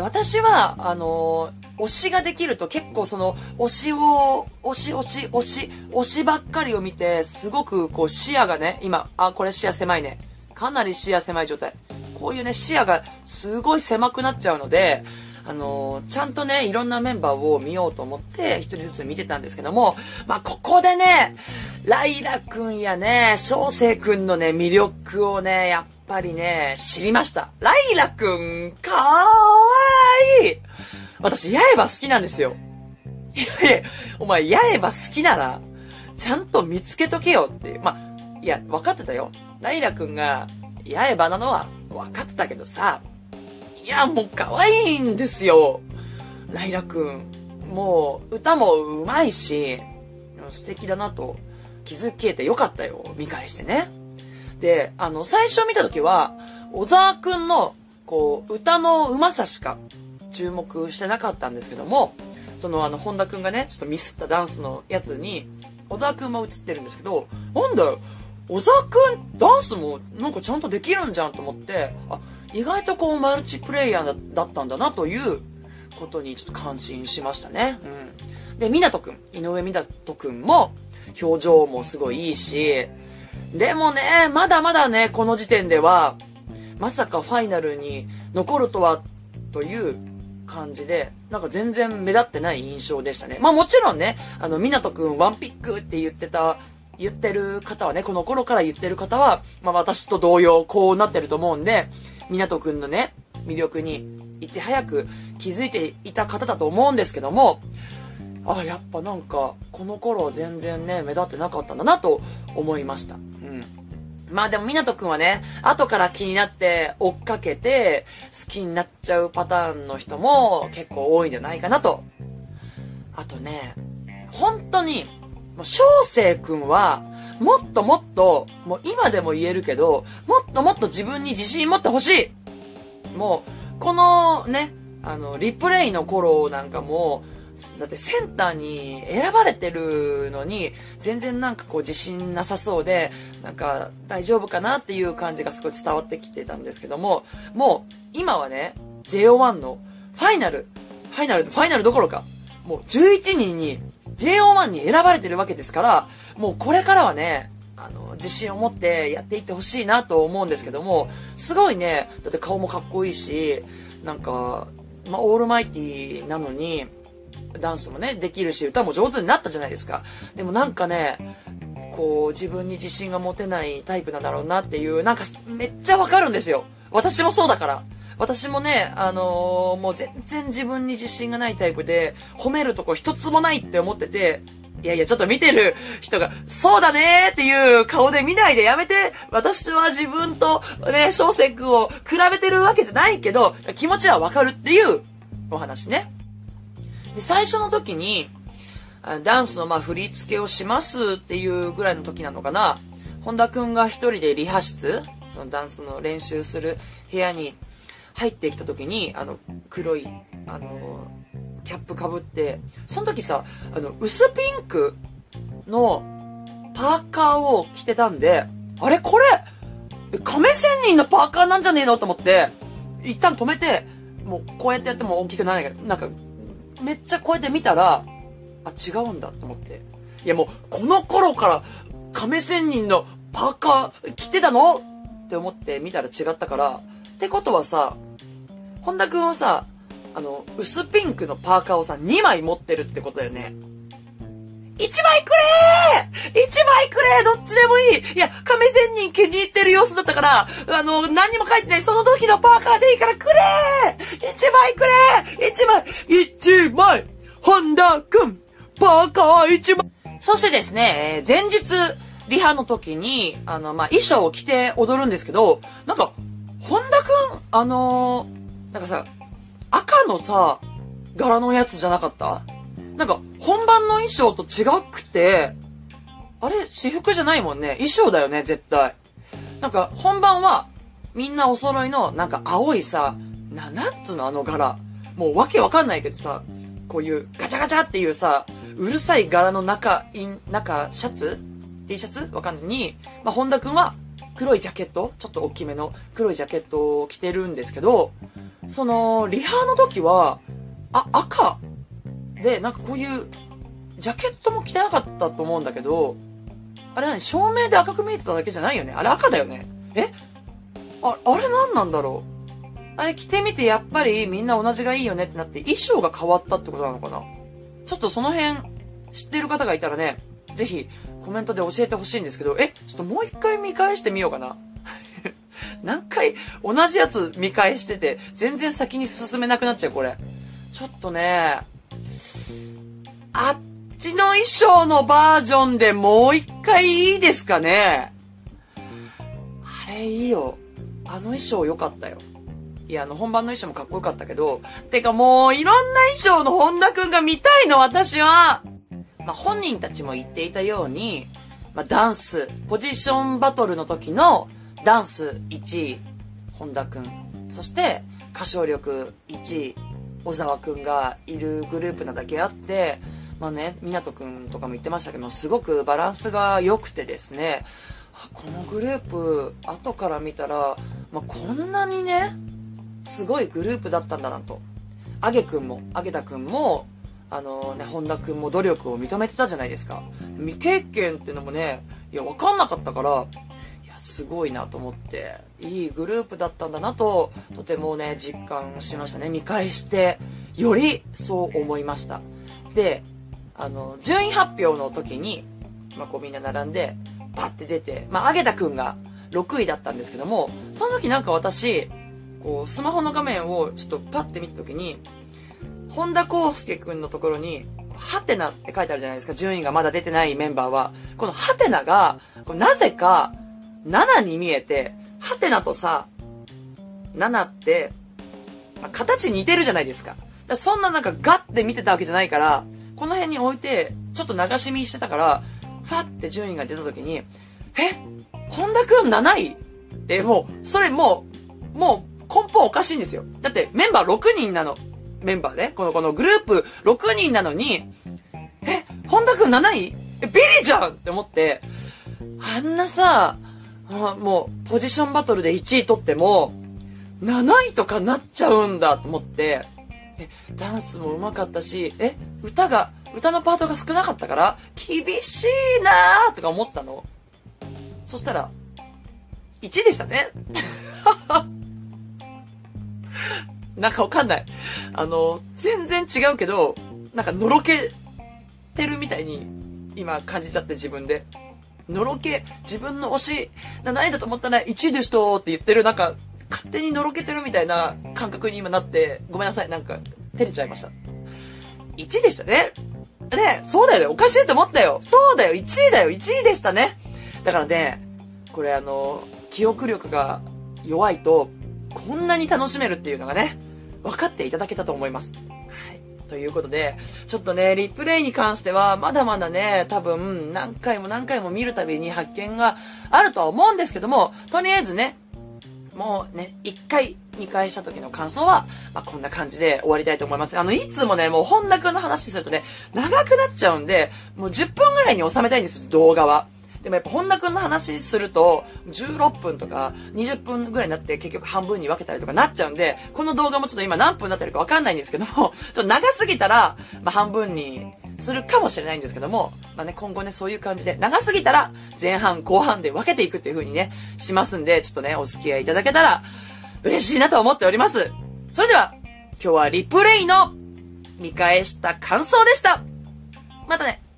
で、私は、あの推しができると結構その、推しを、推し、推し、推し、推しばっかりを見て、すごくこう視野がね、今、あ、これ視野狭いね。かなり視野狭い状態。こういうね、視野がすごい狭くなっちゃうので、あのー、ちゃんとね、いろんなメンバーを見ようと思って、一人ずつ見てたんですけども、まあ、ここでね、ライラくんやね、翔生くんのね、魅力をね、やっぱりね、知りました。ライラくん、か？わい私、八重歯好きなんですよ。いやいや、お前、八重歯好きなら、ちゃんと見つけとけよって。まあ、いや、分かってたよ。ライラくんが、八重歯なのは分かってたけどさ、いや、もう可愛いんですよ。ライラくん。もう、歌も上手いし、素敵だなと気づけてよかったよ。見返してね。で、あの、最初見た時は、小沢くんの、こう、歌の上手さしか注目してなかったんですけども、そのあの、本田くんがね、ちょっとミスったダンスのやつに、小沢くんも映ってるんですけど、なんだよ、小沢くん、ダンスもなんかちゃんとできるんじゃんと思って、あ、意外とこうマルチプレイヤーだったんだなということにちょっと感心しましたね。うん。で、湊くん、井上湊くんも表情もすごいいいし、でもね、まだまだね、この時点では、まさかファイナルに残るとは、という感じで、なんか全然目立ってない印象でしたね。まあもちろんね、あの、湊くんワンピックって言ってた、言ってる方はね、この頃から言ってる方は、まあ私と同様こうなってると思うんで、湊くんのね、魅力にいち早く気づいていた方だと思うんですけども、あ、やっぱなんか、この頃全然ね、目立ってなかったんだなと思いました。うん。まあでも、湊くんはね、後から気になって追っかけて、好きになっちゃうパターンの人も結構多いんじゃないかなと。あとね、本当に、もう、翔生くんは、もっともっと、もう今でも言えるけど、もっともっと自分に自信持ってほしいもう、このね、あの、リプレイの頃なんかも、だってセンターに選ばれてるのに、全然なんかこう自信なさそうで、なんか大丈夫かなっていう感じがすごい伝わってきてたんですけども、もう今はね、JO1 のファイナル、ファイナル、ファイナルどころか、もう11人に JO1 に選ばれてるわけですから、もうこれからはね、あの、自信を持ってやっていってほしいなと思うんですけども、すごいね、だって顔もかっこいいし、なんか、まあ、オールマイティなのに、ダンスもね、できるし、歌も上手になったじゃないですか。でもなんかね、こう、自分に自信が持てないタイプなんだろうなっていう、なんかめっちゃわかるんですよ。私もそうだから。私もね、あのー、もう全然自分に自信がないタイプで、褒めるとこ一つもないって思ってて、いやいや、ちょっと見てる人が、そうだねーっていう顔で見ないでやめて、私は自分とね、翔生君を比べてるわけじゃないけど、気持ちはわかるっていうお話ね。で、最初の時に、ダンスのまあ振り付けをしますっていうぐらいの時なのかな。本田くんが一人でリハ室、そのダンスの練習する部屋に入ってきた時に、あの、黒い、あの、キャップかぶって、その時さ、あの、薄ピンクのパーカーを着てたんで、あれこれ、亀仙人のパーカーなんじゃねえの？と思って、一旦止めて、もうこうやってやっても大きくならないけど、なんか、めっちゃこうやって見たら、あ、違うんだと思って。いやもう、この頃から亀仙人のパーカー着てたの？って思って見たら違ったから、ってことはさ、本田くんはさ、あの、薄ピンクのパーカーをさ、2枚持ってるってことだよね。1枚くれー !1 枚くれどっちでもいいいや、亀仙人気に入ってる様子だったから、あの、何も書いてないその時のパーカーでいいからくれー !1 枚くれー !1 枚 !1 枚本田くんパーカー1枚そしてですね、え前日、リハの時に、あの、まあ、衣装を着て踊るんですけど、なんか、本田くん、あのー、なんかさ、赤のさ、柄のやつじゃなかった？なんか、本番の衣装と違くて、あれ、私服じゃないもんね。衣装だよね、絶対。なんか、本番は、みんなお揃いの、なんか青いさ、な、なんつのあの柄。もうわけわかんないけどさ、こういうガチャガチャっていうさ、うるさい柄の中、イン、中、シャツ ?T シャツ？わかんない。に、まあ、本田くんは黒いジャケット？ちょっと大きめの黒いジャケットを着てるんですけど、その、リハの時は、あ、赤？で、なんかこういう、ジャケットも着てなかったと思うんだけど、あれ何？照明で赤く見えてただけじゃないよね？あれ赤だよね？え？あ、あれ何なんだろう？あれ着てみてやっぱりみんな同じがいいよねってなって衣装が変わったってことなのかな？ちょっとその辺知ってる方がいたらね、ぜひコメントで教えてほしいんですけど、え、ちょっともう一回見返してみようかな。何回同じやつ見返してて、全然先に進めなくなっちゃう、これ。ちょっとね、あっちの衣装のバージョンでもう一回いいですかね？あれいいよ。あの衣装良かったよ。いや、あの、本番の衣装もかっこよかったけど、てかもう、いろんな衣装の本田くんが見たいの、私はまあ、本人たちも言っていたように、まあ、ダンス、ポジションバトルの時のダンス1位、本田くん。そして、歌唱力1位、小沢くんがいるグループなだけあって、まあね、湊くんとかも言ってましたけど、すごくバランスが良くてですね、このグループ、後から見たら、まあ、こんなにね、すごいグループだったんだなと。あげくんも、あげたくんも、あのね、本田くんも努力を認めてたじゃないですか。未経験っていうのもね、いや、わかんなかったから、いや、すごいなと思って、いいグループだったんだなと、とてもね、実感しましたね。見返して、よりそう思いました。で、あの、順位発表の時に、まあ、こうみんな並んで、パッて出て、まあ、あげたくんが6位だったんですけども、その時なんか私、こう、スマホの画面をちょっとパッて見た時に、本田康介くんのところに、ハテナって書いてあるじゃないですか。順位がまだ出てないメンバーは。このハテナが、なぜか、7に見えて、ハテナとさ、7って、まあ、形似てるじゃないですか。かそんななんかガッて見てたわけじゃないから、この辺に置いて、ちょっと流し見してたから、ファって順位が出た時に、え？本田くん7位え、もう、それもう、もう根本おかしいんですよ。だってメンバー6人なの。メンバーね。この、このグループ6人なのに、え、本田くん7位？え、ビリじゃんって思って、あんなさ、もう、ポジションバトルで1位取っても、7位とかなっちゃうんだと思って、え、ダンスも上手かったし、え、歌が、歌のパートが少なかったから、厳しいなーとか思ったの。そしたら、1位でしたね。なんかわかんない。あの、全然違うけど、なんかのろけてるみたいに今感じちゃって自分で。のろけ、自分の推し、何位だと思ったら1位でしたって言ってる、なんか、勝手にのろけてるみたいな感覚に今なって、ごめんなさい、なんか、照れちゃいました。1位でしたね。ね、そうだよね、おかしいと思ったよ。そうだよ、1位だよ、1位でしたね。だからね、これあの、記憶力が弱いと、こんなに楽しめるっていうのがね、分かっていただけたと思います。はい。ということで、ちょっとね、リプレイに関しては、まだまだね、多分、何回も何回も見るたびに発見があるとは思うんですけども、とりあえずね、もうね、一回見返した時の感想は、まあ、こんな感じで終わりたいと思います。あの、いつもね、もう本田くんの話するとね、長くなっちゃうんで、もう10分ぐらいに収めたいんです、動画は。でもやっぱ本田くんの話すると、16分とか20分ぐらいになって結局半分に分けたりとかなっちゃうんで、この動画もちょっと今何分になってるかわかんないんですけども、ちょっと長すぎたら、まあ、半分にするかもしれないんですけども、まあね、今後ね、そういう感じで、長すぎたら前半後半で分けていくっていう風にね、しますんで、ちょっとね、お付き合いいただけたら嬉しいなと思っております。それでは、今日はリプレイの見返した感想でした。またね。